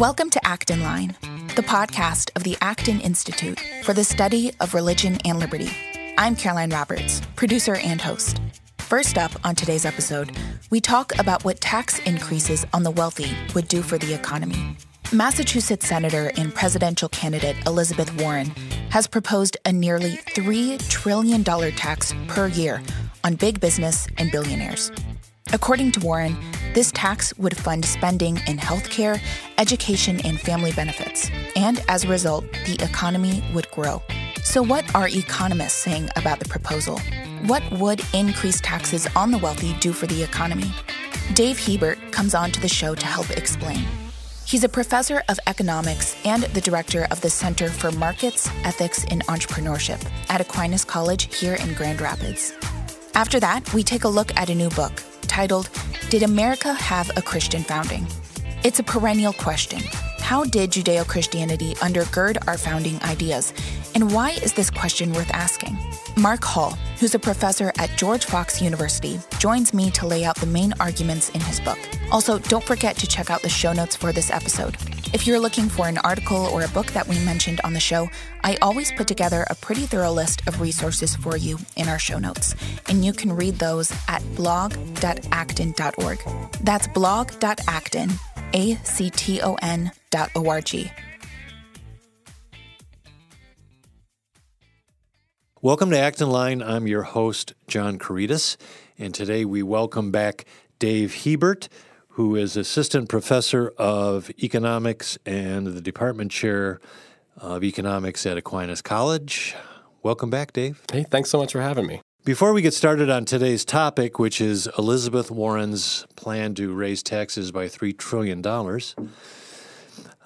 Welcome to Acton Line, the podcast of the Acton Institute for the Study of Religion and Liberty. I'm Caroline Roberts, producer and host. First up on today's episode, we talk about what tax increases on the wealthy would do for the economy. Massachusetts Senator and presidential candidate Elizabeth Warren has proposed a nearly $3 trillion tax per year on big business and billionaires. According to Warren, this tax would fund spending in healthcare, education, and family benefits. And as a result, the economy would grow. So, what are economists saying about the proposal? What would increased taxes on the wealthy do for the economy? Dave Hebert comes on to the show to help explain. He's a professor of economics and the director of the Center for Markets, Ethics, and Entrepreneurship at Aquinas College here in Grand Rapids. After that, we take a look at a new book titled Did America Have a Christian Founding? It's a perennial question. How did Judeo Christianity undergird our founding ideas? And why is this question worth asking? Mark Hall, who's a professor at George Fox University, joins me to lay out the main arguments in his book. Also, don't forget to check out the show notes for this episode. If you're looking for an article or a book that we mentioned on the show, I always put together a pretty thorough list of resources for you in our show notes, and you can read those at blog.acton.org. That's blog.acton, A C T O N dot O R G. Welcome to Acton Line. I'm your host, John Couretas, and today we welcome back Dave Hebert, who is Assistant Professor of Economics and the Department Chair of Economics at Aquinas College. Welcome back, Dave. Hey, thanks so much for having me. Before we get started on today's topic, which is Elizabeth Warren's plan to raise taxes by $3 trillion,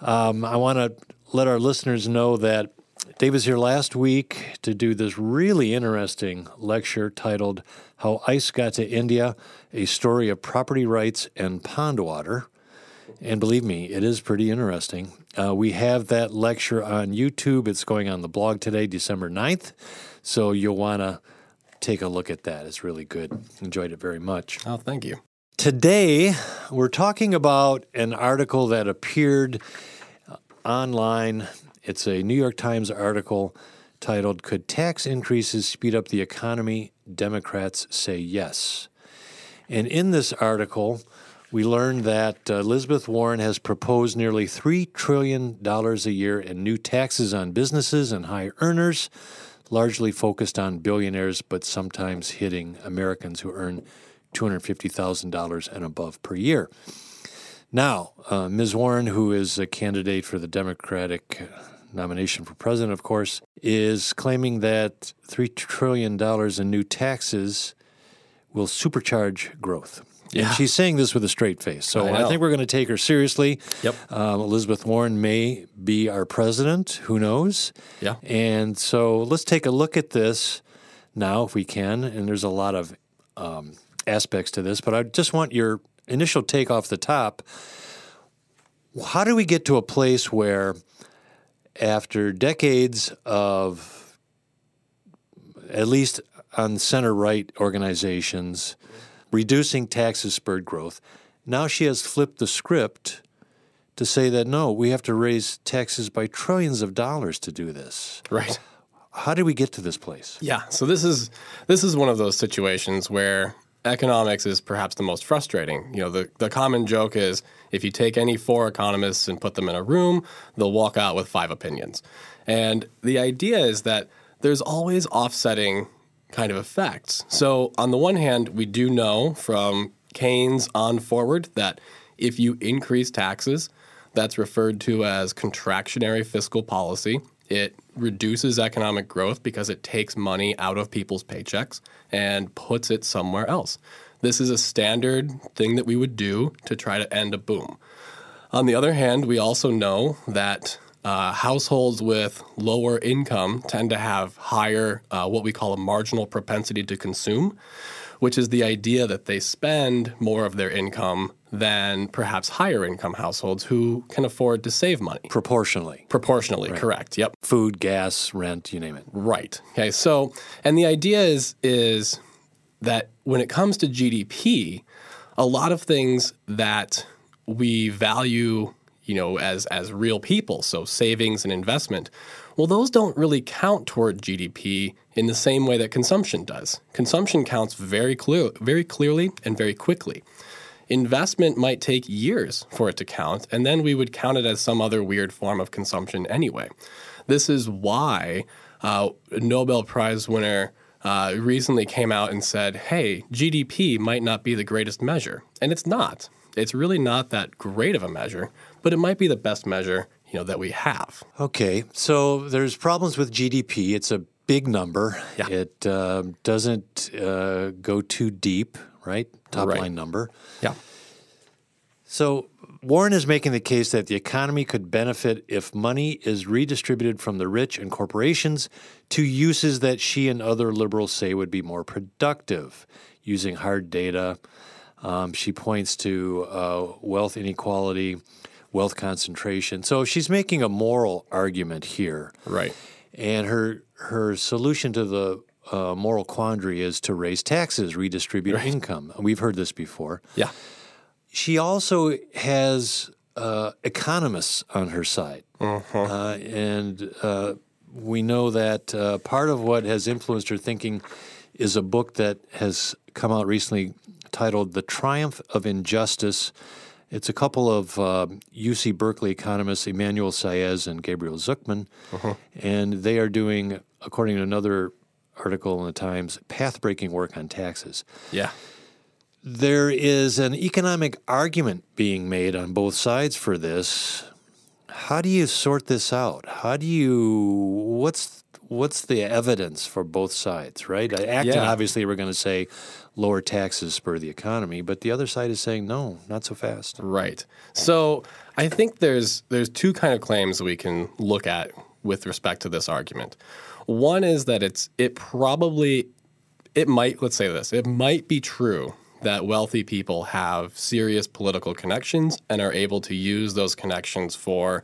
um, I want to let our listeners know that Dave was here last week to do this really interesting lecture titled How Ice Got to India A Story of Property Rights and Pond Water. And believe me, it is pretty interesting. Uh, we have that lecture on YouTube. It's going on the blog today, December 9th. So you'll want to take a look at that. It's really good. Enjoyed it very much. Oh, thank you. Today, we're talking about an article that appeared online it's a New York Times article titled Could Tax Increases Speed Up the Economy? Democrats Say Yes. And in this article, we learned that uh, Elizabeth Warren has proposed nearly $3 trillion a year in new taxes on businesses and high earners, largely focused on billionaires, but sometimes hitting Americans who earn $250,000 and above per year. Now, uh, Ms. Warren, who is a candidate for the Democratic nomination for president, of course, is claiming that $3 trillion in new taxes will supercharge growth. Yeah. And she's saying this with a straight face. So I, I think we're going to take her seriously. Yep. Um, Elizabeth Warren may be our president. Who knows? Yeah. And so let's take a look at this now, if we can. And there's a lot of um, aspects to this, but I just want your initial take off the top. How do we get to a place where after decades of at least on center right organizations reducing taxes spurred growth, now she has flipped the script to say that no, we have to raise taxes by trillions of dollars to do this. Right. How did we get to this place? Yeah, so this is this is one of those situations where economics is perhaps the most frustrating. You know, the, the common joke is if you take any four economists and put them in a room, they'll walk out with five opinions. And the idea is that there's always offsetting kind of effects. So, on the one hand, we do know from Keynes on forward that if you increase taxes, that's referred to as contractionary fiscal policy. It reduces economic growth because it takes money out of people's paychecks and puts it somewhere else. This is a standard thing that we would do to try to end a boom. On the other hand, we also know that uh, households with lower income tend to have higher, uh, what we call a marginal propensity to consume, which is the idea that they spend more of their income than perhaps higher income households who can afford to save money. Proportionally. Proportionally, right. correct. Yep. Food, gas, rent, you name it. Right. Okay. So, and the idea is is that when it comes to GDP, a lot of things that we value you know, as as real people, so savings and investment. Well, those don't really count toward GDP in the same way that consumption does. Consumption counts very clear, very clearly and very quickly. Investment might take years for it to count, and then we would count it as some other weird form of consumption anyway. This is why uh, Nobel Prize winner uh, recently came out and said, hey, GDP might not be the greatest measure. And it's not. It's really not that great of a measure, but it might be the best measure you know, that we have. Okay, so there's problems with GDP. It's a big number. Yeah. It uh, doesn't uh, go too deep, right? Top Right. line number. Yeah. So Warren is making the case that the economy could benefit if money is redistributed from the rich and corporations to uses that she and other liberals say would be more productive, using hard data. Um, she points to uh, wealth inequality, wealth concentration. So she's making a moral argument here. Right. And her her solution to the uh, moral quandary is to raise taxes, redistribute income. We've heard this before. Yeah. She also has uh, economists on her side. Uh, and uh, we know that uh, part of what has influenced her thinking is a book that has come out recently titled The Triumph of Injustice. It's a couple of uh, UC Berkeley economists, Emmanuel Saez and Gabriel Zucman, and they are doing, according to another article in the Times, path breaking work on taxes Yeah. there is an economic argument being made on both sides for this. How do you sort this out? How do you what's what's the evidence for both sides, right? Acton Yeah. obviously we're going to say lower taxes spur the economy, but the other side is saying no, not so fast. Right. So I think there's there's two kind of claims we can look at with respect to this argument. One is that it's it probably it might let's say this it might be true that wealthy people have serious political connections and are able to use those connections for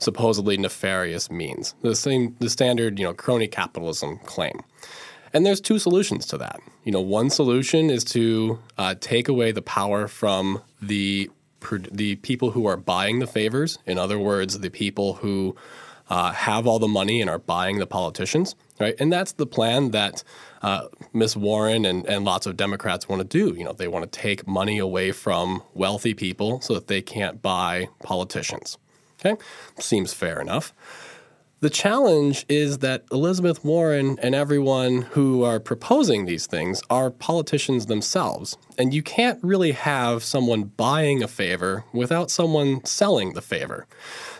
supposedly nefarious means. The same the standard you know crony capitalism claim. And there's two solutions to that. You know, one solution is to uh, take away the power from the the people who are buying the favors. In other words, the people who uh, have all the money and are buying the politicians, right? And that's the plan that uh, Miss Warren and, and lots of Democrats want to do. You know, they want to take money away from wealthy people so that they can't buy politicians. Okay, seems fair enough. The challenge is that Elizabeth Warren and everyone who are proposing these things are politicians themselves. And you can't really have someone buying a favor without someone selling the favor.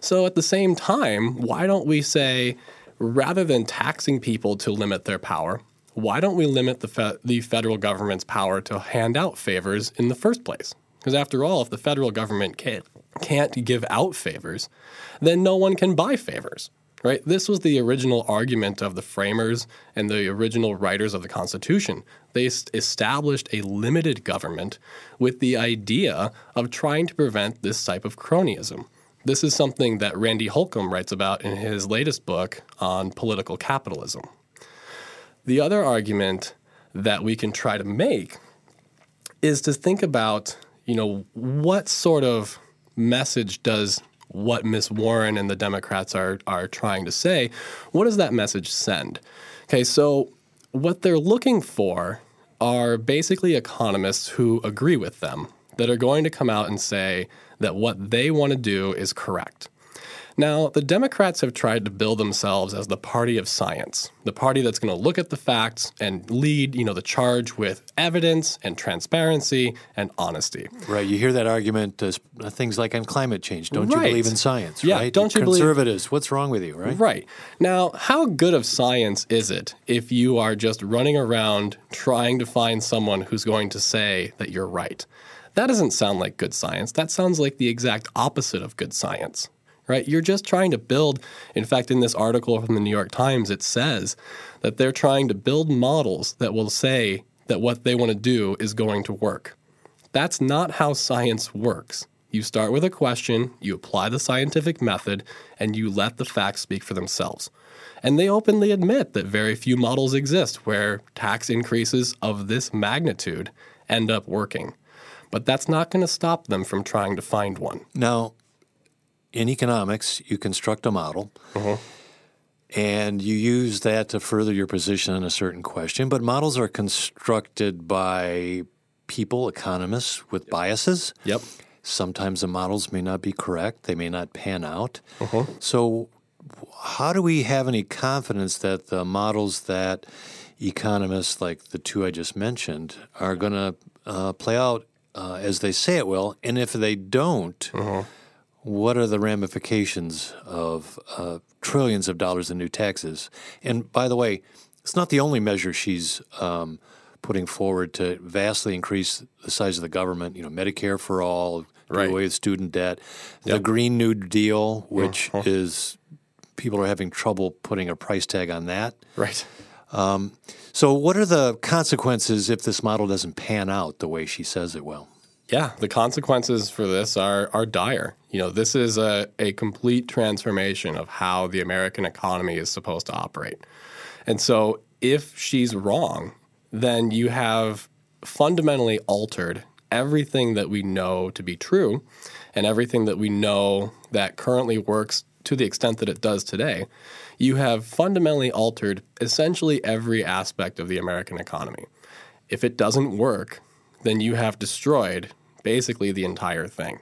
So at the same time, why don't we say, rather than taxing people to limit their power, why don't we limit the, fe- the federal government's power to hand out favors in the first place? Because after all, if the federal government can't, can't give out favors, then no one can buy favors right? This was the original argument of the framers and the original writers of the Constitution. They established a limited government with the idea of trying to prevent this type of cronyism. This is something that Randy Holcombe writes about in his latest book on political capitalism. The other argument that we can try to make is to think about, you know, what sort of message does what Miss Warren and the Democrats are are trying to say, what does that message send? Okay, so what they're looking for are basically economists who agree with them that are going to come out and say that what they want to do is correct. Now, the Democrats have tried to build themselves as the party of science, the party that's going to look at the facts and lead, you know, the charge with evidence and transparency and honesty. Right. You hear that argument, uh, things like on climate change. Don't you believe in science? Yeah, right? don't you believe- Conservatives, what's wrong with you, right? Right. Now, how good of science is it if you are just running around trying to find someone who's going to say that you're right? That doesn't sound like good science. That sounds like the exact opposite of good science. Right? You're just trying to build, in fact, in this article from the New York Times, it says that they're trying to build models that will say that what they want to do is going to work. That's not how science works. You start with a question, you apply the scientific method, and you let the facts speak for themselves. And they openly admit that very few models exist where tax increases of this magnitude end up working. But that's not going to stop them from trying to find one. Now, in economics, you construct a model. And you use that to further your position on a certain question. But models are constructed by people, economists, with biases. Yep. Sometimes the models may not be correct, they may not pan out. So, how do we have any confidence that the models that economists like the two I just mentioned are going to uh, play out uh, as they say it will? And if they don't, what are the ramifications of uh, trillions of dollars in new taxes? And by the way, it's not the only measure she's um, putting forward to vastly increase the size of the government. You know, Medicare for all, do away with student debt, the Green New Deal, which Uh-huh. is people are having trouble putting a price tag on that. Right. So, what are the consequences if this model doesn't pan out the way she says it will? Yeah, the consequences for this are are dire. You know, this is a, a complete transformation of how the American economy is supposed to operate. And so if she's wrong, then you have fundamentally altered everything that we know to be true and everything that we know that currently works to the extent that it does today. You have fundamentally altered essentially every aspect of the American economy. If it doesn't work, then you have destroyed basically the entire thing.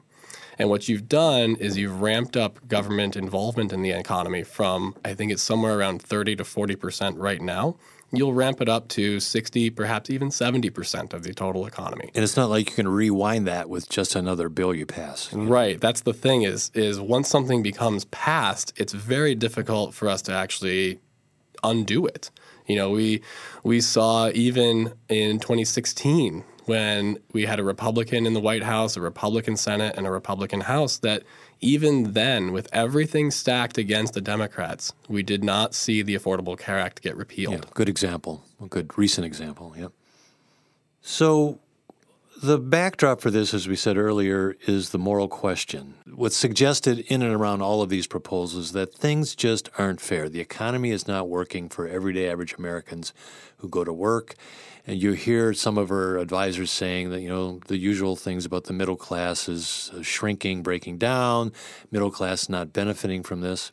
And what you've done is you've ramped up government involvement in the economy from, I think it's somewhere around 30 to 40% right now. You'll ramp it up to 60, perhaps even 70% of the total economy. And it's not like you can rewind that with just another bill you pass. Right. That's the thing is is once something becomes passed, it's very difficult for us to actually undo it. You know, we we saw even in 2016 when we had a Republican in the White House, a Republican Senate, and a Republican House that even then, with everything stacked against the Democrats, we did not see the Affordable Care Act get repealed. Yeah, good example. A good recent example. Yep. So the backdrop for this, as we said earlier, is the moral question. What's suggested in and around all of these proposals that things just aren't fair. The economy is not working for everyday average Americans who go to work. And you hear some of her advisors saying that, you know, the usual things about the middle class is uh, shrinking, breaking down, middle class not benefiting from this.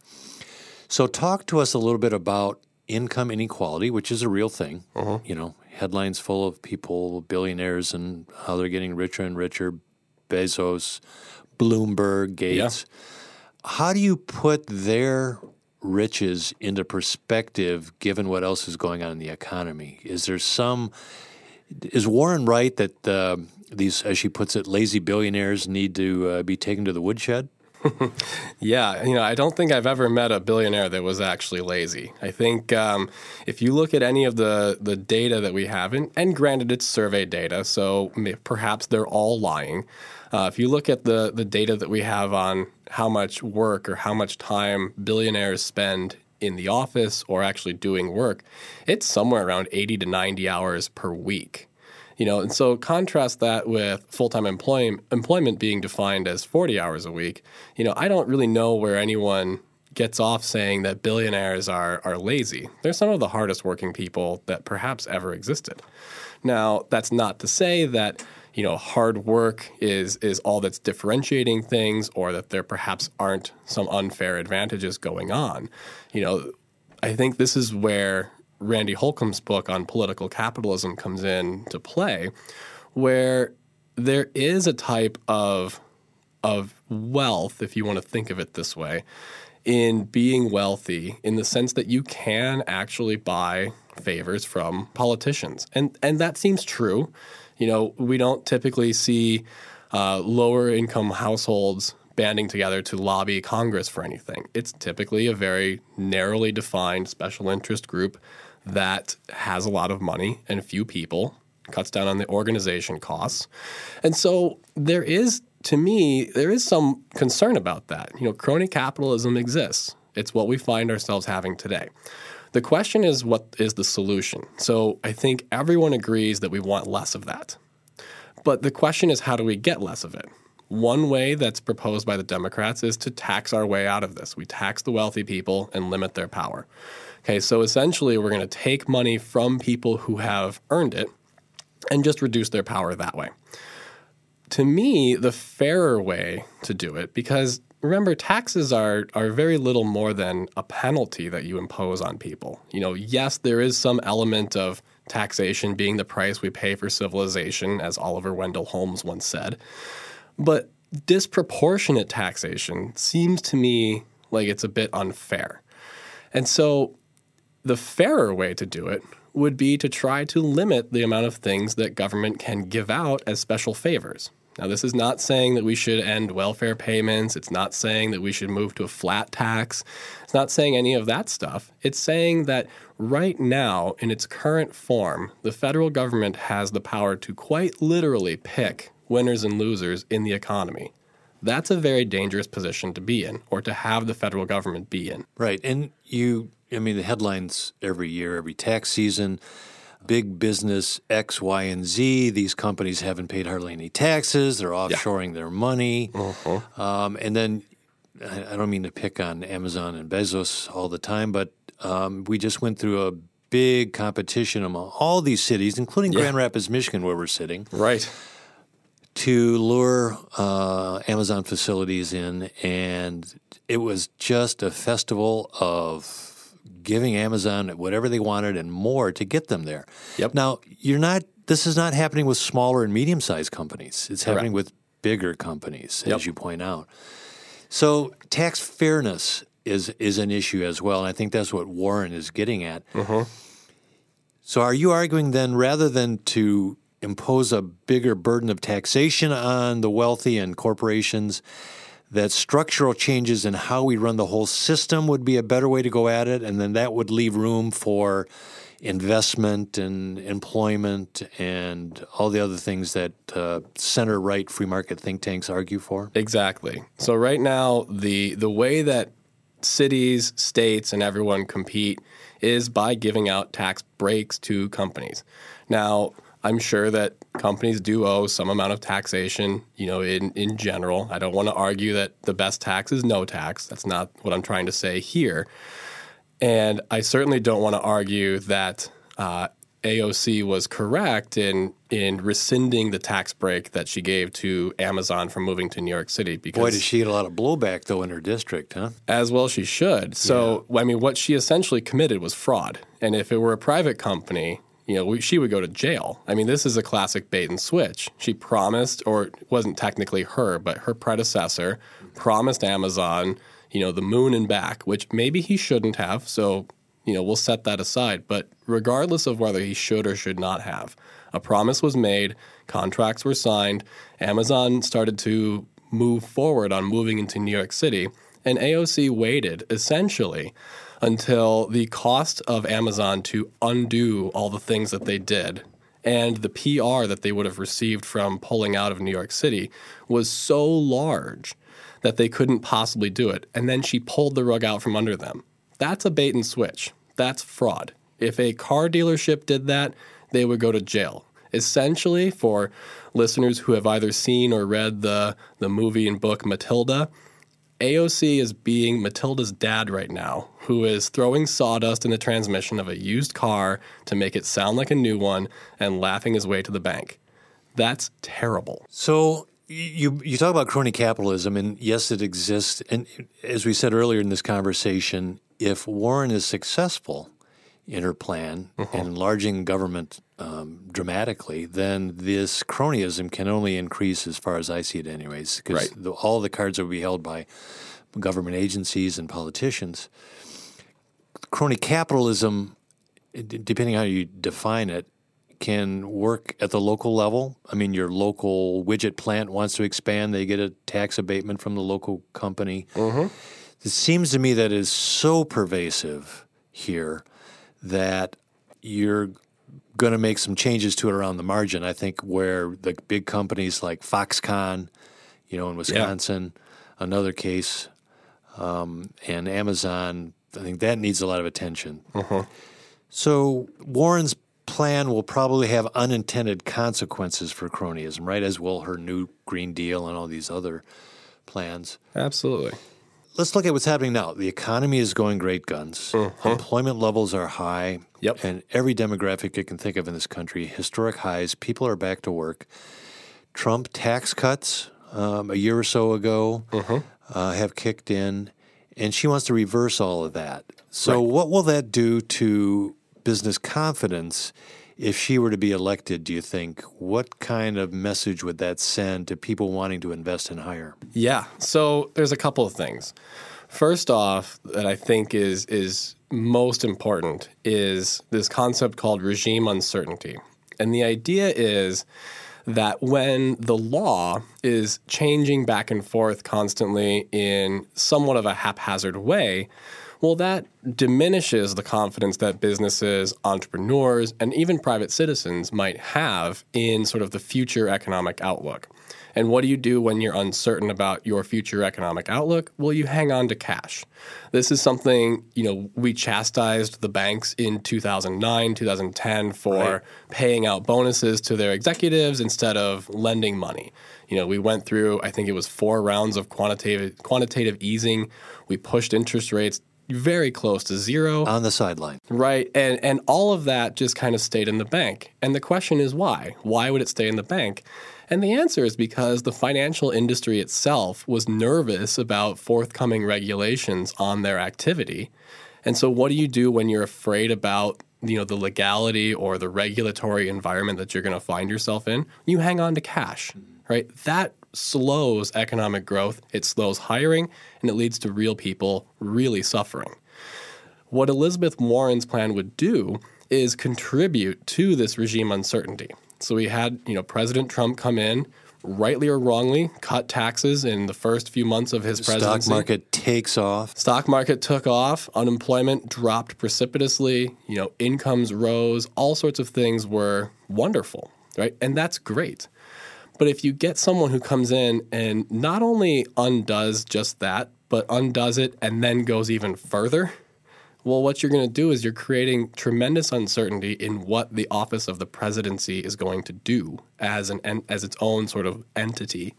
So, talk to us a little bit about income inequality, which is a real thing. You know, headlines full of people, billionaires, and how they're getting richer and richer. Bezos, Bloomberg, Gates. How do you put their riches into perspective given what else is going on in the economy? Is there some. Is Warren right that uh, these, as she puts it, lazy billionaires need to uh, be taken to the woodshed? Yeah, you know, I don't think I've ever met a billionaire that was actually lazy. I think um, if you look at any of the the data that we have, and, and granted it's survey data, so perhaps they're all lying. Uh, if you look at the the data that we have on how much work or how much time billionaires spend in the office or actually doing work, it's somewhere around 80 to 90 hours per week. You know, and so contrast that with full-time employment employment being defined as 40 hours a week. You know, I don't really know where anyone gets off saying that billionaires are are lazy. They're some of the hardest working people that perhaps ever existed. Now, that's not to say that you know hard work is is all that's differentiating things or that there perhaps aren't some unfair advantages going on. You know, I think this is where Randy Holcombe's book on political capitalism comes in to play, where there is a type of of wealth, if you want to think of it this way, in being wealthy in the sense that you can actually buy favors from politicians. And and that seems true. You know, we don't typically see uh, lower income households banding together to lobby Congress for anything. It's typically a very narrowly defined special interest group that has a lot of money and few people, cuts down on the organization costs. And so there is, to me, there is some concern about that. You know, crony capitalism exists. It's what we find ourselves having today. The question is, what is the solution? So I think everyone agrees that we want less of that. But the question is, how do we get less of it? One way that's proposed by the Democrats is to tax our way out of this. We tax the wealthy people and limit their power. Okay, so essentially, we're going to take money from people who have earned it and just reduce their power that way. to me, the fairer way to do it, because remember, taxes are are very little more than a penalty that you impose on people. You know, yes, there is some element of taxation being the price we pay for civilization, as Oliver Wendell Holmes once said. But disproportionate taxation seems to me like it's a bit unfair. And so the fairer way to do it would be to try to limit the amount of things that government can give out as special favors. Now, this is not saying that we should end welfare payments. It's not saying that we should move to a flat tax. It's not saying any of that stuff. It's saying that right now, in its current form, the federal government has the power to quite literally pick winners and losers in the economy. That's a very dangerous position to be in or to have the federal government be in. Right. And you, I mean, the headlines every year, every tax season, big business X, Y, and Z. These companies haven't paid hardly any taxes. They're offshoring yeah. their money. Uh-huh. Um, and then I don't mean to pick on Amazon and Bezos all the time, but um, we just went through a big competition among all these cities, including yeah. Grand Rapids, Michigan, where we're sitting. Right to lure uh, Amazon facilities in, and it was just a festival of giving Amazon whatever they wanted and more to get them there. Yep. Now you're not. This is not happening with smaller and medium-sized companies. It's Correct. happening with bigger companies, yep. as you point out. So tax fairness is is an issue as well, and I think that's what Warren is getting at. Mm-hmm. So, are you arguing then, rather than to impose a bigger burden of taxation on the wealthy and corporations, that structural changes in how we run the whole system would be a better way to go at it, and then that would leave room for investment and employment and all the other things that uh, center right free market think tanks argue for. Exactly. So right now, the the way that cities, states, and everyone compete is by giving out tax breaks to companies. Now I'm sure that companies do owe some amount of taxation, you know, in, in general. I don't want to argue that the best tax is no tax. That's not what I'm trying to say here. And I certainly don't want to argue that uh, AOC was correct in in rescinding the tax break that she gave to Amazon for moving to New York City. Because boy, did she get a lot of blowback though in her district, huh? As well, she should. So, yeah. I mean, what she essentially committed was fraud. And if it were a private company, you know, we, she would go to jail. I mean, this is a classic bait and switch. She promised, or it wasn't technically her, but her predecessor promised Amazon, you know, the moon and back, which maybe he shouldn't have. So, you know, we'll set that aside. But regardless of whether he should or should not have, a promise was made, contracts were signed, Amazon started to move forward on moving into New York City, and AOC waited essentially until the cost of Amazon to undo all the things that they did and the PR that they would have received from pulling out of New York City was so large that they couldn't possibly do it. And then she pulled the rug out from under them. That's a bait and switch. That's fraud. If a car dealership did that, they would go to jail. Essentially, for listeners who have either seen or read the, the movie and book Matilda, AOC is being Matilda's dad right now, who is throwing sawdust in the transmission of a used car to make it sound like a new one and laughing his way to the bank. That's terrible. So you you talk about crony capitalism, and yes, it exists. And as we said earlier in this conversation, if Warren is successful in her plan and enlarging government um, dramatically, then this cronyism can only increase as far as I see it, anyways, because right. all the cards will be held by government agencies and politicians. Crony capitalism, depending how you define it, can work at the local level. I mean, your local widget plant wants to expand, they get a tax abatement from the local company. Mm-hmm. It seems to me that is so pervasive here that you're going to make some changes to it around the margin. I think where the big companies like Foxconn, you know, in Wisconsin, yeah. another case, um, and Amazon, I think that needs a lot of attention. Uh-huh. So Warren's plan will probably have unintended consequences for cronyism, right? As will her new Green Deal and all these other plans. Absolutely let's look at what's happening now. The economy is going great guns. Uh-huh. Employment levels are high. Yep. And every demographic you can think of in this country, historic highs. People are back to work. Trump tax cuts um, a year or so ago uh, have kicked in, and she wants to reverse all of that. So, what will that do to business confidence if she were to be elected? Do you think? What kind of message would that send to people wanting to invest and hire? Yeah. So there's a couple of things. First off, that I think is is most important is this concept called regime uncertainty. And the idea is that when the law is changing back and forth constantly in somewhat of a haphazard way, well, that diminishes the confidence that businesses, entrepreneurs, and even private citizens might have in sort of the future economic outlook. And what do you do when you're uncertain about your future economic outlook? Well, you hang on to cash. This is something, you know, we chastised the banks in 2009, 2010 for Right. paying out bonuses to their executives instead of lending money. You know, we went through, I think it was four rounds of quantitative quantitative easing. We pushed interest rates very close to zero. On the sideline. Right. And and all of that just kind of stayed in the bank. And the question is why? Why would it stay in the bank? And the answer is because the financial industry itself was nervous about forthcoming regulations on their activity. And so what do you do when you're afraid about you know the legality or the regulatory environment that you're going to find yourself in? You hang on to cash, right? That slows economic growth, it slows hiring, and it leads to real people really suffering. What Elizabeth Warren's plan would do is contribute to this regime uncertainty. So we had, you know, President Trump come in, rightly or wrongly, cut taxes in the first few months of his presidency. Stock market takes off. Stock market took off, unemployment dropped precipitously, you know, incomes rose, all sorts of things were wonderful, right? And that's great. But if you get someone who comes in and not only undoes just that, but undoes it and then goes even further, well, what you're going to do is you're creating tremendous uncertainty in what the office of the presidency is going to do as an as its own sort of entity,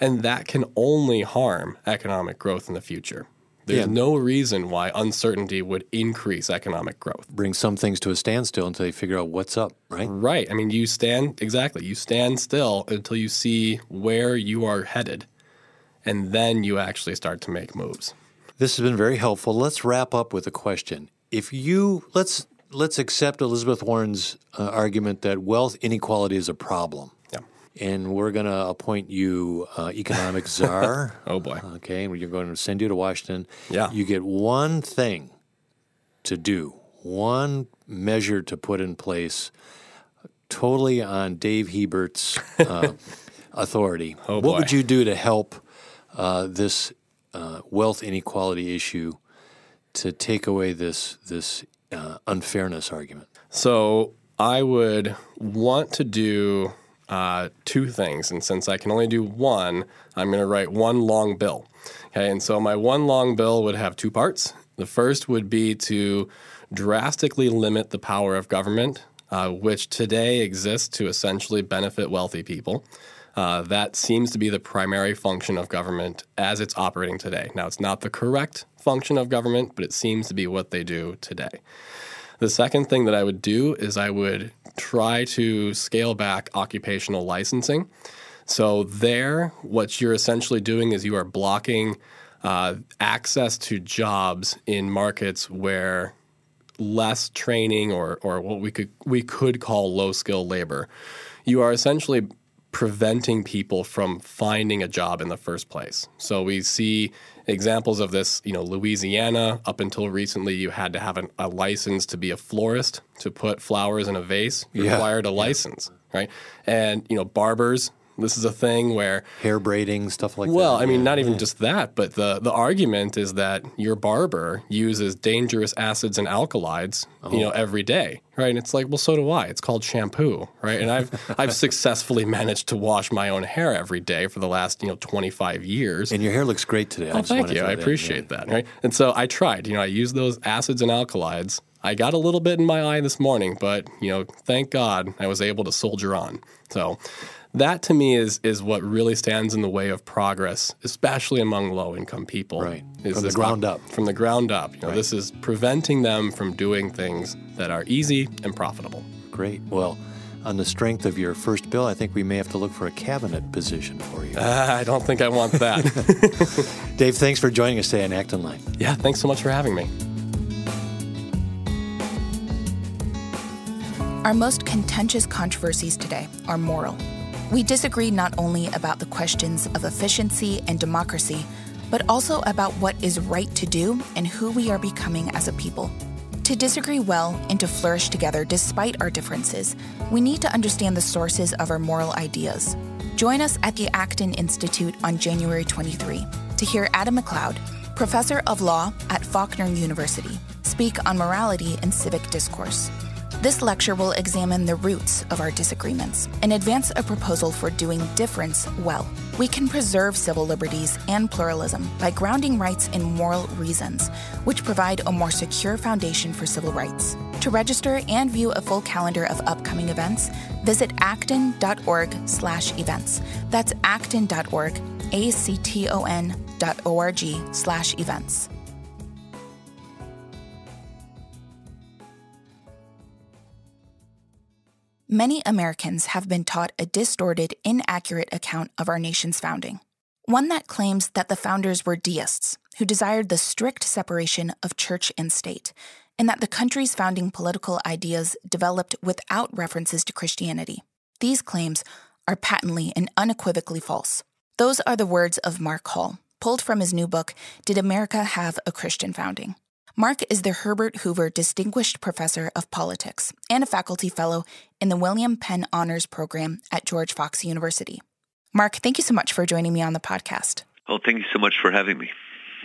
and that can only harm economic growth in the future. There's Yeah. no reason why uncertainty would increase economic growth. Bring some things to a standstill until you figure out what's up, right? Right. I mean, you stand exactly. You stand still until you see where you are headed, and then you actually start to make moves. This has been very helpful. Let's wrap up with a question. If you let's let's accept Elizabeth Warren's uh, argument that wealth inequality is a problem. And we're going to appoint you uh, economic czar. Oh boy. Okay, and we're going to send you to Washington. Yeah. You get one thing to do, one measure to put in place, totally on Dave Hebert's uh, authority. Oh, what boy. would you do to help uh, this uh, wealth inequality issue to take away this this uh, unfairness argument? So I would want to do uh, two things, and since I can only do one, I'm going to write one long bill. Okay, and so my one long bill would have two parts. The first would be to drastically limit the power of government, uh, which today exists to essentially benefit wealthy people. Uh, that seems to be the primary function of government as it's operating today. Now, it's not the correct function of government, but it seems to be what they do today. The second thing that I would do is I would try to scale back occupational licensing. So, there, what you're essentially doing is you are blocking uh, access to jobs in markets where less training or, or what we could we could call low skill labor. You are essentially preventing people from finding a job in the first place. So we see examples of this, you know, Louisiana, up until recently you had to have an, a license to be a florist to put flowers in a vase, Yeah. required a license, right? And, you know, barbers, this is a thing where Hair braiding, stuff like well, that. Well, I mean, Yeah. not even just that, but the, the argument is that your barber uses dangerous acids and alkalides, you know, uh-huh. every day, right? And it's like, well, so do I. It's called shampoo, right? And I've I've successfully managed to wash my own hair every day for the last you know 25 years. And your hair looks great today. I Oh, thank you. I appreciate that. Right. And so I tried. You know, I used those acids and alkalides. I got a little bit in my eye this morning, but you know, thank God I was able to soldier on. So that to me is is what really stands in the way of progress, especially among low income people. Right. Is From the this ground up. From the ground up. You know, this is preventing them from doing things that are easy and profitable. Great. Well, on the strength of your first bill, I think we may have to look for a cabinet position for you. Uh, I don't think I want that. Dave, thanks for joining us today on Act Line. Yeah, thanks so much for having me. Our most contentious controversies today are moral. We disagree not only about the questions of efficiency and democracy, but also about what is right to do and who we are becoming as a people. To disagree well and to flourish together despite our differences, we need to understand the sources of our moral ideas. Join us at the Acton Institute on January 23 to hear Adam MacLeod, professor of law at Faulkner University, speak on morality and civic discourse. This lecture will examine the roots of our disagreements and advance a proposal for doing difference well. We can preserve civil liberties and pluralism by grounding rights in moral reasons, which provide a more secure foundation for civil rights. To register and view a full calendar of upcoming events, visit acton.org/events. That's acton.org, a c t o n dot o r g slash events. Many Americans have been taught a distorted, inaccurate account of our nation's founding. One that claims that the founders were deists who desired the strict separation of church and state, and that the country's founding political ideas developed without references to Christianity. These claims are patently and unequivocally false. Those are the words of Mark Hall, pulled from his new book, Did America Have a Christian Founding? Mark is the Herbert Hoover Distinguished Professor of Politics and a faculty fellow in the William Penn Honors Program at George Fox University. Mark, thank you so much for joining me on the podcast. Well, thank you so much for having me.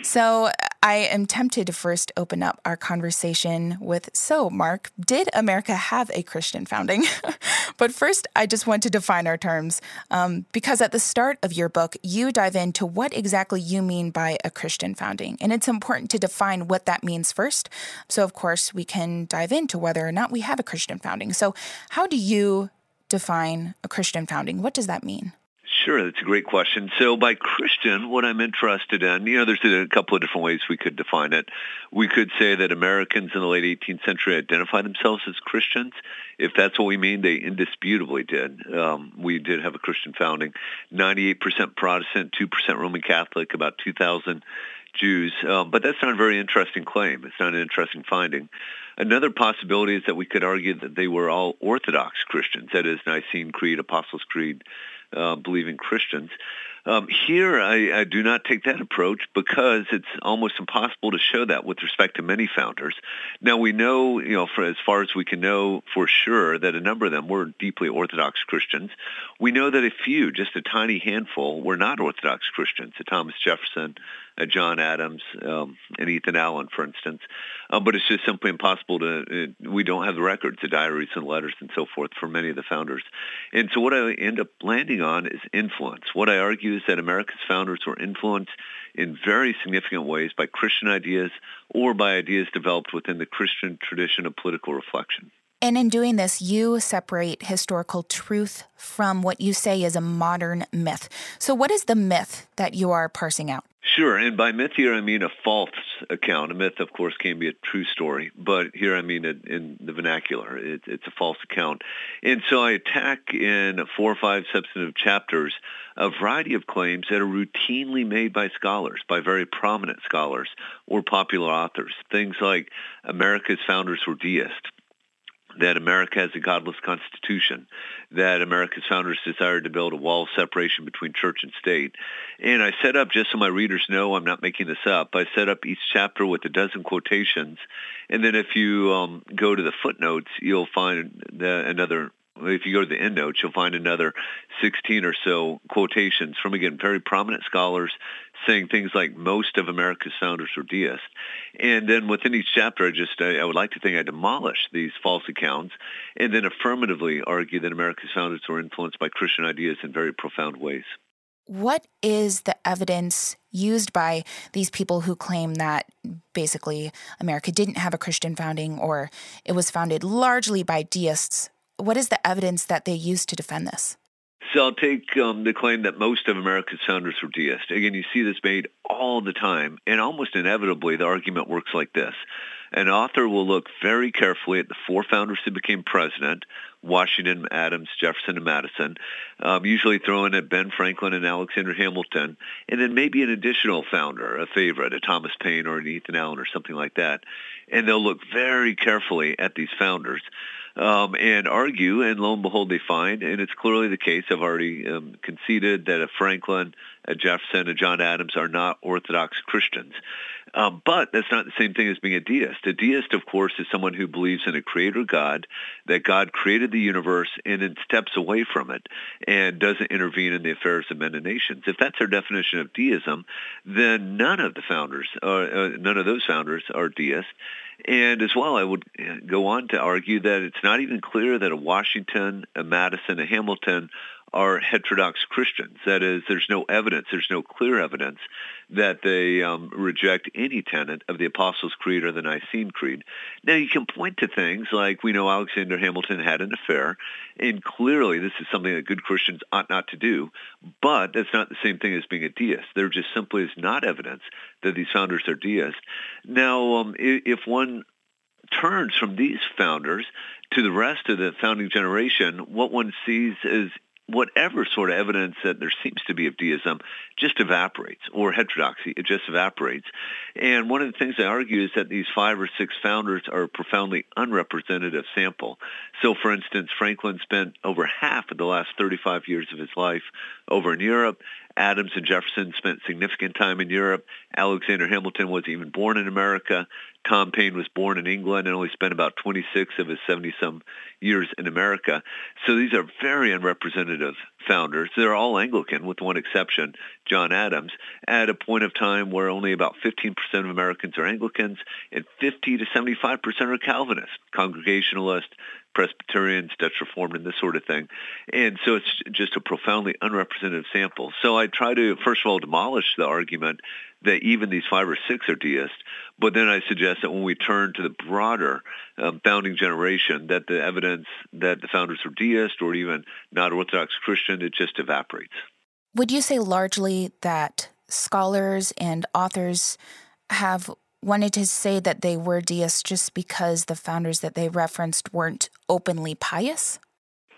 So, I am tempted to first open up our conversation with So, Mark, did America have a Christian founding? but first, I just want to define our terms um, because at the start of your book, you dive into what exactly you mean by a Christian founding. And it's important to define what that means first. So, of course, we can dive into whether or not we have a Christian founding. So, how do you define a Christian founding? What does that mean? Sure, that's a great question. So by Christian, what I'm interested in, you know, there's a couple of different ways we could define it. We could say that Americans in the late 18th century identified themselves as Christians. If that's what we mean, they indisputably did. Um, we did have a Christian founding. 98% Protestant, 2% Roman Catholic, about 2,000 Jews. Um, but that's not a very interesting claim. It's not an interesting finding. Another possibility is that we could argue that they were all Orthodox Christians, that is, Nicene Creed, Apostles' Creed, uh, believing Christians. Um, here, I, I, do not take that approach because it's almost impossible to show that with respect to many founders. Now, we know, you know, for as far as we can know for sure, that a number of them were deeply Orthodox Christians. We know that a few, just a tiny handful, were not Orthodox Christians. Thomas Jefferson, uh, John Adams, um, and Ethan Allen, for instance. Uh, but it's just simply impossible to, uh, we don't have the records, the diaries and letters and so forth for many of the founders. And so what I end up landing on is influence. What I argue is that America's founders were influenced in very significant ways by Christian ideas or by ideas developed within the Christian tradition of political reflection. And in doing this, you separate historical truth from what you say is a modern myth. So, what is the myth that you are parsing out? Sure, and by myth here I mean a false account. A myth, of course, can be a true story, but here I mean it in the vernacular. It, it's a false account. And so I attack in four or five substantive chapters a variety of claims that are routinely made by scholars, by very prominent scholars or popular authors. Things like America's founders were deists that America has a godless constitution, that America's founders desired to build a wall of separation between church and state. And I set up, just so my readers know I'm not making this up, I set up each chapter with a dozen quotations. And then if you um, go to the footnotes, you'll find the, another if you go to the endnotes, you'll find another 16 or so quotations from, again, very prominent scholars saying things like most of America's founders were deists. And then within each chapter, I just, I, I would like to think I demolish these false accounts and then affirmatively argue that America's founders were influenced by Christian ideas in very profound ways. What is the evidence used by these people who claim that basically America didn't have a Christian founding or it was founded largely by deists what is the evidence that they use to defend this? So I'll take um, the claim that most of America's founders were deists. Again, you see this made all the time, and almost inevitably the argument works like this. An author will look very carefully at the four founders who became president, Washington, Adams, Jefferson, and Madison, um, usually throwing at Ben Franklin and Alexander Hamilton, and then maybe an additional founder, a favorite, a Thomas Paine or an Ethan Allen or something like that. And they'll look very carefully at these founders um, and argue, and lo and behold, they find, and it's clearly the case. I've already um, conceded that a Franklin, a Jefferson, a John Adams are not Orthodox Christians. Um, but that's not the same thing as being a deist. A deist, of course, is someone who believes in a creator God, that God created the universe and then steps away from it and doesn't intervene in the affairs of men and nations. If that's our definition of deism, then none of the founders, uh, uh, none of those founders are deists. And as well, I would uh, go on to argue that it's not even clear that a Washington, a Madison, a Hamilton are heterodox Christians. That is, there's no evidence, there's no clear evidence that they um, reject any tenet of the Apostles' Creed or the Nicene Creed. Now, you can point to things like we know Alexander Hamilton had an affair, and clearly this is something that good Christians ought not to do, but that's not the same thing as being a deist. There just simply is not evidence that these founders are deists. Now, um, if one turns from these founders to the rest of the founding generation, what one sees is whatever sort of evidence that there seems to be of deism just evaporates, or heterodoxy, it just evaporates. And one of the things I argue is that these five or six founders are a profoundly unrepresentative sample. So, for instance, Franklin spent over half of the last 35 years of his life over in Europe. Adams and Jefferson spent significant time in Europe. Alexander Hamilton wasn't even born in America. Tom Paine was born in England and only spent about 26 of his 70-some years in America. So these are very unrepresentative founders. They're all Anglican, with one exception, John Adams, at a point of time where only about 15% of Americans are Anglicans and 50 to 75% are Calvinists, Congregationalists, Presbyterians, Dutch Reformed, and this sort of thing. And so it's just a profoundly unrepresentative sample. So I try to, first of all, demolish the argument that even these five or six are deists. But then I suggest that when we turn to the broader um, founding generation, that the evidence that the founders were deist or even not Orthodox Christian, it just evaporates. Would you say largely that scholars and authors have wanted to say that they were deists just because the founders that they referenced weren't openly pious?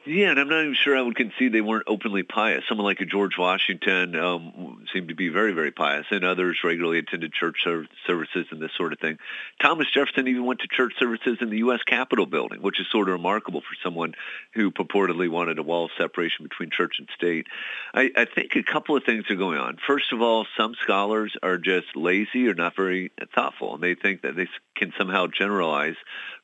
Yeah, and I'm not even sure I would concede they weren't openly pious. Someone like a George Washington um, seemed to be very, very pious, and others regularly attended church services and this sort of thing. Thomas Jefferson even went to church services in the U.S. Capitol building, which is sort of remarkable for someone who purportedly wanted a wall of separation between church and state. I, I think a couple of things are going on. First of all, some scholars are just lazy or not very thoughtful, and they think that they can somehow generalize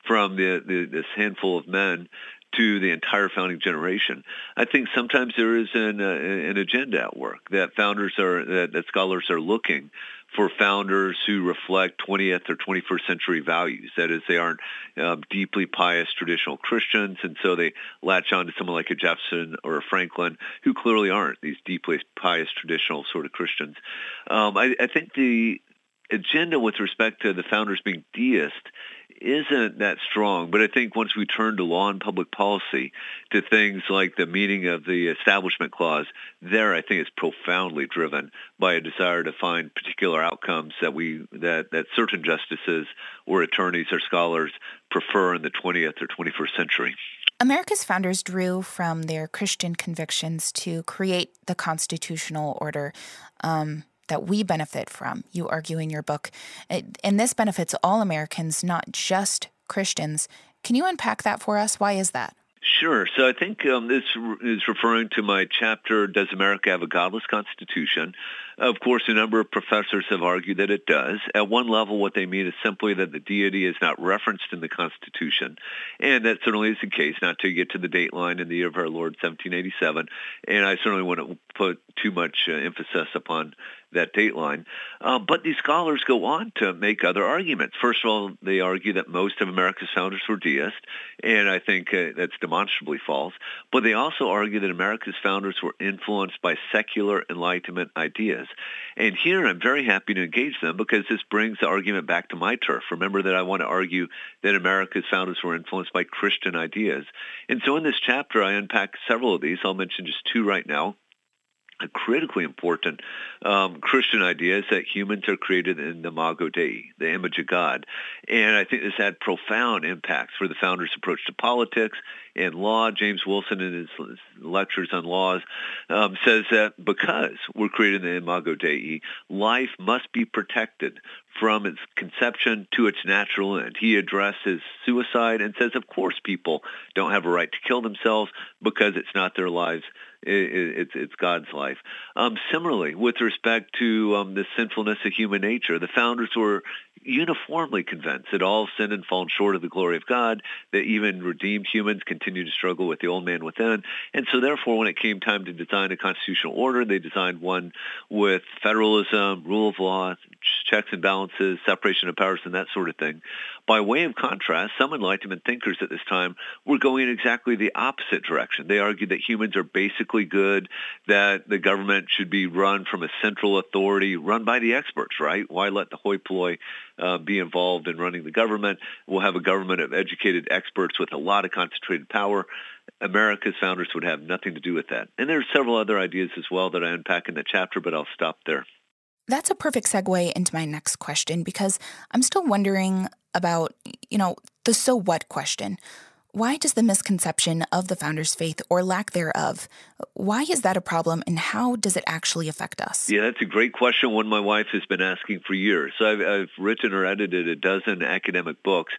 from the, the, this handful of men to the entire founding generation. I think sometimes there is an, uh, an agenda at work that founders are that, that scholars are looking for founders who reflect 20th or 21st century values. That is, they aren't um, deeply pious traditional Christians, and so they latch on to someone like a Jefferson or a Franklin, who clearly aren't these deeply pious traditional sort of Christians. Um, I, I think the agenda with respect to the founders being deist isn't that strong. But I think once we turn to law and public policy, to things like the meaning of the Establishment Clause, there I think it's profoundly driven by a desire to find particular outcomes that we that, that certain justices or attorneys or scholars prefer in the 20th or 21st century. America's founders drew from their Christian convictions to create the constitutional order. Um, that we benefit from, you argue in your book. And this benefits all Americans, not just Christians. Can you unpack that for us? Why is that? Sure. So I think um, this is referring to my chapter, Does America Have a Godless Constitution? Of course, a number of professors have argued that it does. At one level, what they mean is simply that the deity is not referenced in the Constitution. And that certainly is the case, not to get to the date line in the year of our Lord, 1787. And I certainly wouldn't put too much uh, emphasis upon that dateline. Uh, but these scholars go on to make other arguments. First of all, they argue that most of America's founders were deists, and I think uh, that's demonstrably false, but they also argue that America's founders were influenced by secular Enlightenment ideas. And here I'm very happy to engage them because this brings the argument back to my turf. Remember that I want to argue that America's founders were influenced by Christian ideas. And so in this chapter, I unpack several of these. I'll mention just two right now critically important um, Christian idea is that humans are created in the imago Dei, the image of God. And I think this had profound impacts for the founders' approach to politics and law. James Wilson, in his lectures on laws, um, says that because we're created in the imago Dei, life must be protected from its conception to its natural end. He addresses suicide and says, of course, people don't have a right to kill themselves because it's not their lives it's it's God's life. Um, similarly, with respect to um, the sinfulness of human nature, the founders were uniformly convinced that all sin and fallen short of the glory of God, that even redeemed humans continue to struggle with the old man within. And so therefore, when it came time to design a constitutional order, they designed one with federalism, rule of law, checks and balances, separation of powers, and that sort of thing. By way of contrast, some Enlightenment thinkers at this time were going in exactly the opposite direction. They argued that humans are basically good, that the government should be run from a central authority, run by the experts, right? Why let the hoi polloi uh, be involved in running the government? We'll have a government of educated experts with a lot of concentrated power. America's founders would have nothing to do with that. And there are several other ideas as well that I unpack in the chapter, but I'll stop there. That's a perfect segue into my next question because I'm still wondering about, you know, the so what question. Why does the misconception of the founder's faith or lack thereof, why is that a problem and how does it actually affect us? Yeah, that's a great question. One my wife has been asking for years. So I've, I've written or edited a dozen academic books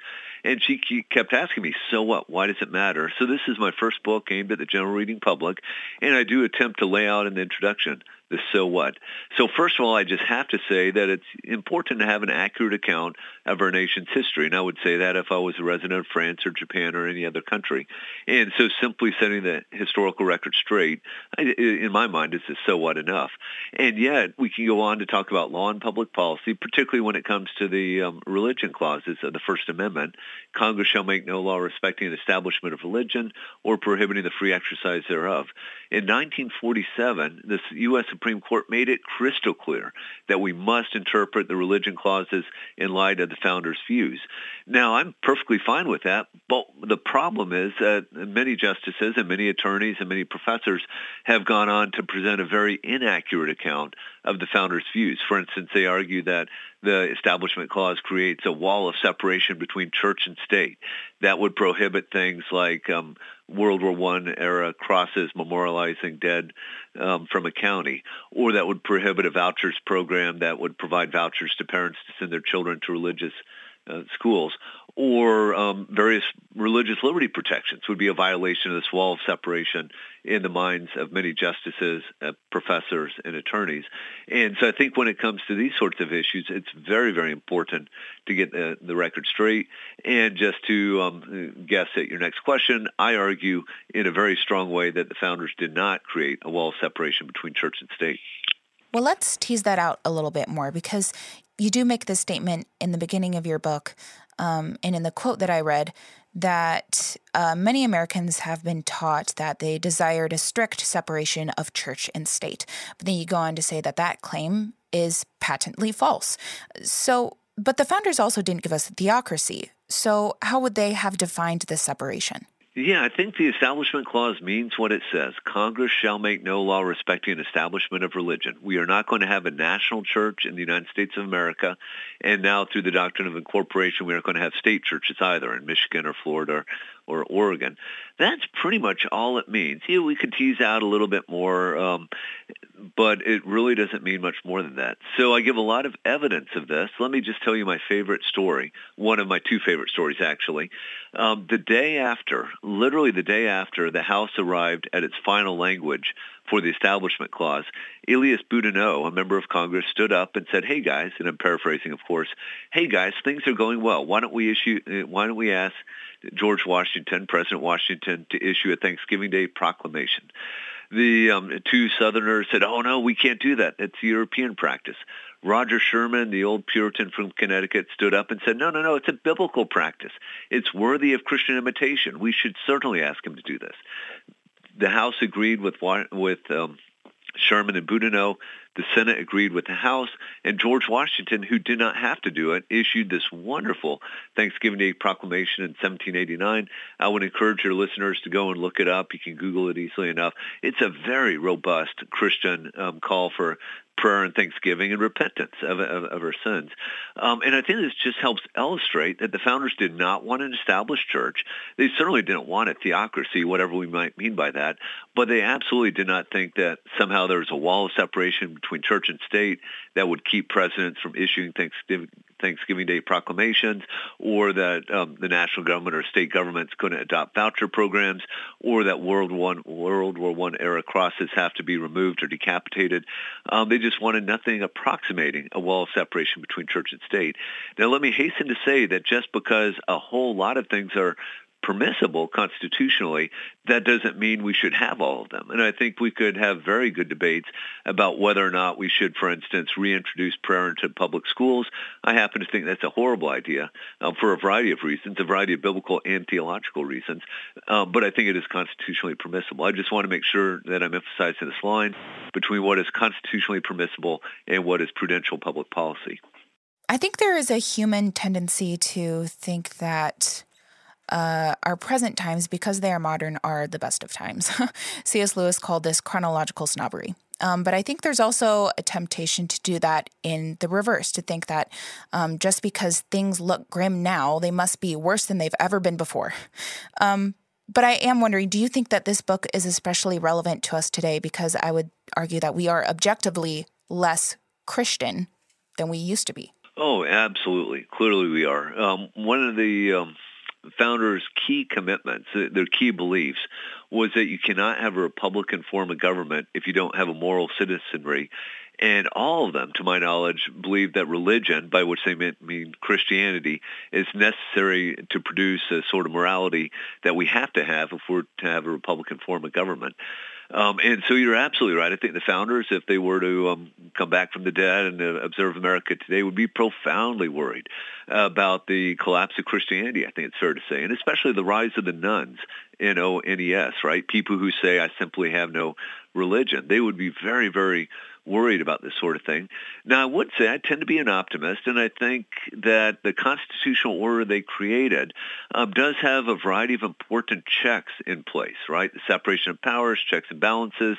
and she kept asking me, so what? Why does it matter? So this is my first book aimed at the general reading public, and I do attempt to lay out in the introduction the so what. So first of all, I just have to say that it's important to have an accurate account of our nation's history. And I would say that if I was a resident of France or Japan or any other country. And so simply setting the historical record straight, in my mind, is a so what enough. And yet we can go on to talk about law and public policy, particularly when it comes to the um, religion clauses of the First Amendment. Congress shall make no law respecting the establishment of religion or prohibiting the free exercise thereof. In 1947, the U.S. Supreme Court made it crystal clear that we must interpret the religion clauses in light of the founders' views. Now, I'm perfectly fine with that, but the problem is that many justices and many attorneys and many professors have gone on to present a very inaccurate account of the founders' views. For instance, they argue that the Establishment Clause creates a wall of separation between church and state that would prohibit things like um, World War One era crosses memorializing dead um, from a county, or that would prohibit a vouchers program that would provide vouchers to parents to send their children to religious uh, schools, or um, various religious liberty protections would be a violation of this wall of separation in the minds of many justices, uh, professors, and attorneys. And so I think when it comes to these sorts of issues, it's very, very important to get the, the record straight. And just to um, guess at your next question, I argue in a very strong way that the founders did not create a wall of separation between church and state. Well, let's tease that out a little bit more because you do make this statement in the beginning of your book um, and in the quote that I read that uh, many Americans have been taught that they desired a strict separation of church and state. But then you go on to say that that claim is patently false. So, but the founders also didn't give us theocracy. So, how would they have defined this separation? Yeah, I think the Establishment Clause means what it says. Congress shall make no law respecting an establishment of religion. We are not going to have a national church in the United States of America. And now through the doctrine of incorporation, we aren't going to have state churches either in Michigan or Florida or Oregon. That's pretty much all it means. Yeah, we could tease out a little bit more, um, but it really doesn't mean much more than that. So I give a lot of evidence of this. Let me just tell you my favorite story, one of my two favorite stories actually. Um, the day after, literally the day after the House arrived at its final language for the Establishment Clause, Elias Boudinot, a member of Congress, stood up and said, "Hey guys," and I'm paraphrasing, of course. "Hey guys, things are going well. Why don't we issue? Uh, why don't we ask George Washington, President Washington, to issue a Thanksgiving Day proclamation?" The um, two Southerners said, "Oh no, we can't do that. It's European practice." Roger Sherman, the old Puritan from Connecticut, stood up and said, "No, no, no. It's a biblical practice. It's worthy of Christian imitation. We should certainly ask him to do this." The House agreed with with um, Sherman and Boudinot. The Senate agreed with the House, and George Washington, who did not have to do it, issued this wonderful Thanksgiving Day proclamation in 1789. I would encourage your listeners to go and look it up. You can Google it easily enough. It's a very robust Christian um, call for prayer and thanksgiving and repentance of, of, of our sins. Um, and I think this just helps illustrate that the founders did not want an established church. They certainly didn't want a theocracy, whatever we might mean by that. But they absolutely did not think that somehow there was a wall of separation between church and state that would keep presidents from issuing Thanksgiving, Thanksgiving Day proclamations, or that um, the national government or state governments couldn't adopt voucher programs, or that World One World War One era crosses have to be removed or decapitated. Um, they just wanted nothing approximating a wall of separation between church and state. Now, let me hasten to say that just because a whole lot of things are permissible constitutionally, that doesn't mean we should have all of them. And I think we could have very good debates about whether or not we should, for instance, reintroduce prayer into public schools. I happen to think that's a horrible idea uh, for a variety of reasons, a variety of biblical and theological reasons. Uh, but I think it is constitutionally permissible. I just want to make sure that I'm emphasizing this line between what is constitutionally permissible and what is prudential public policy. I think there is a human tendency to think that uh, our present times, because they are modern, are the best of times. C.S. Lewis called this chronological snobbery. Um, but I think there's also a temptation to do that in the reverse, to think that um, just because things look grim now, they must be worse than they've ever been before. Um, but I am wondering do you think that this book is especially relevant to us today? Because I would argue that we are objectively less Christian than we used to be. Oh, absolutely. Clearly, we are. Um, one of the um, founders' key commitments, uh, their key beliefs, was that you cannot have a Republican form of government if you don't have a moral citizenry. And all of them, to my knowledge, believe that religion, by which they mean Christianity, is necessary to produce a sort of morality that we have to have if we're to have a Republican form of government. Um, and so you're absolutely right. I think the founders, if they were to um, come back from the dead and uh, observe America today, would be profoundly worried about the collapse of Christianity, I think it's fair to say, and especially the rise of the nones, N-O-N-E-S, right? People who say, I simply have no religion. They would be very, very worried about this sort of thing. Now, I would say I tend to be an optimist, and I think that the constitutional order they created um, does have a variety of important checks in place, right? The separation of powers, checks and balances,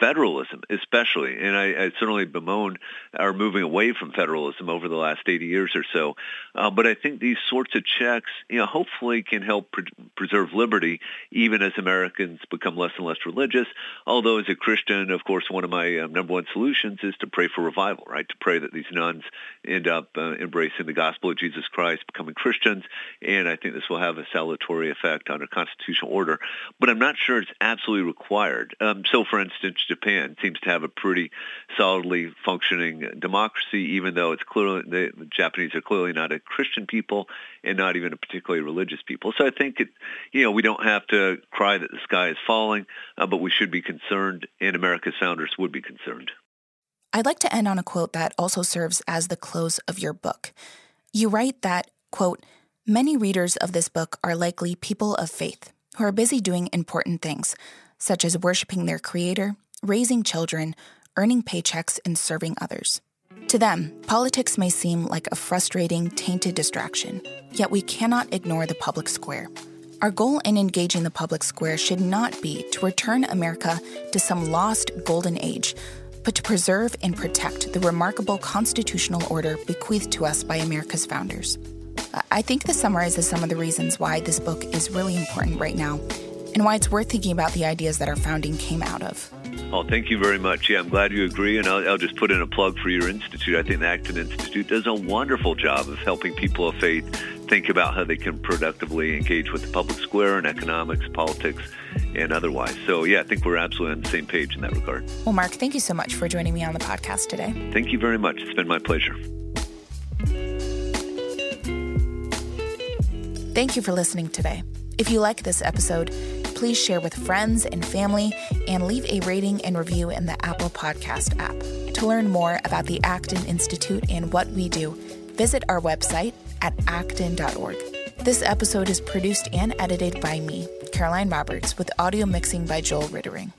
federalism, especially. And I, I certainly bemoan our moving away from federalism over the last 80 years or so. Uh, but I think these sorts of checks, you know, hopefully can help pre- preserve liberty even as Americans become less and less religious. Although as a Christian, of course, one of my um, number one solutions is to pray for revival, right? To pray that these nones end up uh, embracing the gospel of Jesus Christ, becoming Christians. And I think this will have a salutary effect on a constitutional order. But I'm not sure it's absolutely required. Um, so, for instance, Japan seems to have a pretty solidly functioning democracy, even though it's clearly the, Japanese are clearly not a Christian people and not even a particularly religious people. So I think it, you know, we don't have to cry that the sky is falling, uh, but we should be concerned, and America's founders would be concerned. I'd like to end on a quote that also serves as the close of your book. You write that, quote, many readers of this book are likely people of faith who are busy doing important things, such as worshiping their creator raising children, earning paychecks, and serving others. To them, politics may seem like a frustrating, tainted distraction, yet we cannot ignore the public square. Our goal in engaging the public square should not be to return America to some lost golden age, but to preserve and protect the remarkable constitutional order bequeathed to us by America's founders. I think this summarizes some of the reasons why this book is really important right now and why it's worth thinking about the ideas that our founding came out of. Oh, thank you very much. Yeah, I'm glad you agree, and I'll, I'll, just put in a plug for your institute. I think the Acton Institute does a wonderful job of helping people of faith think about how they can productively engage with the public square and economics, politics, and otherwise. So, yeah, I think we're absolutely on the same page in that regard. Well, Mark, thank you so much for joining me on the podcast today. Thank you very much. It's been my pleasure. Thank you for listening today. If you like this episode, please share with friends and family and leave a rating and review in the Apple Podcast app. To learn more about the Acton Institute and what we do, visit our website at acton.org. This episode is produced and edited by me, Caroline Roberts, with audio mixing by Joel Rittering.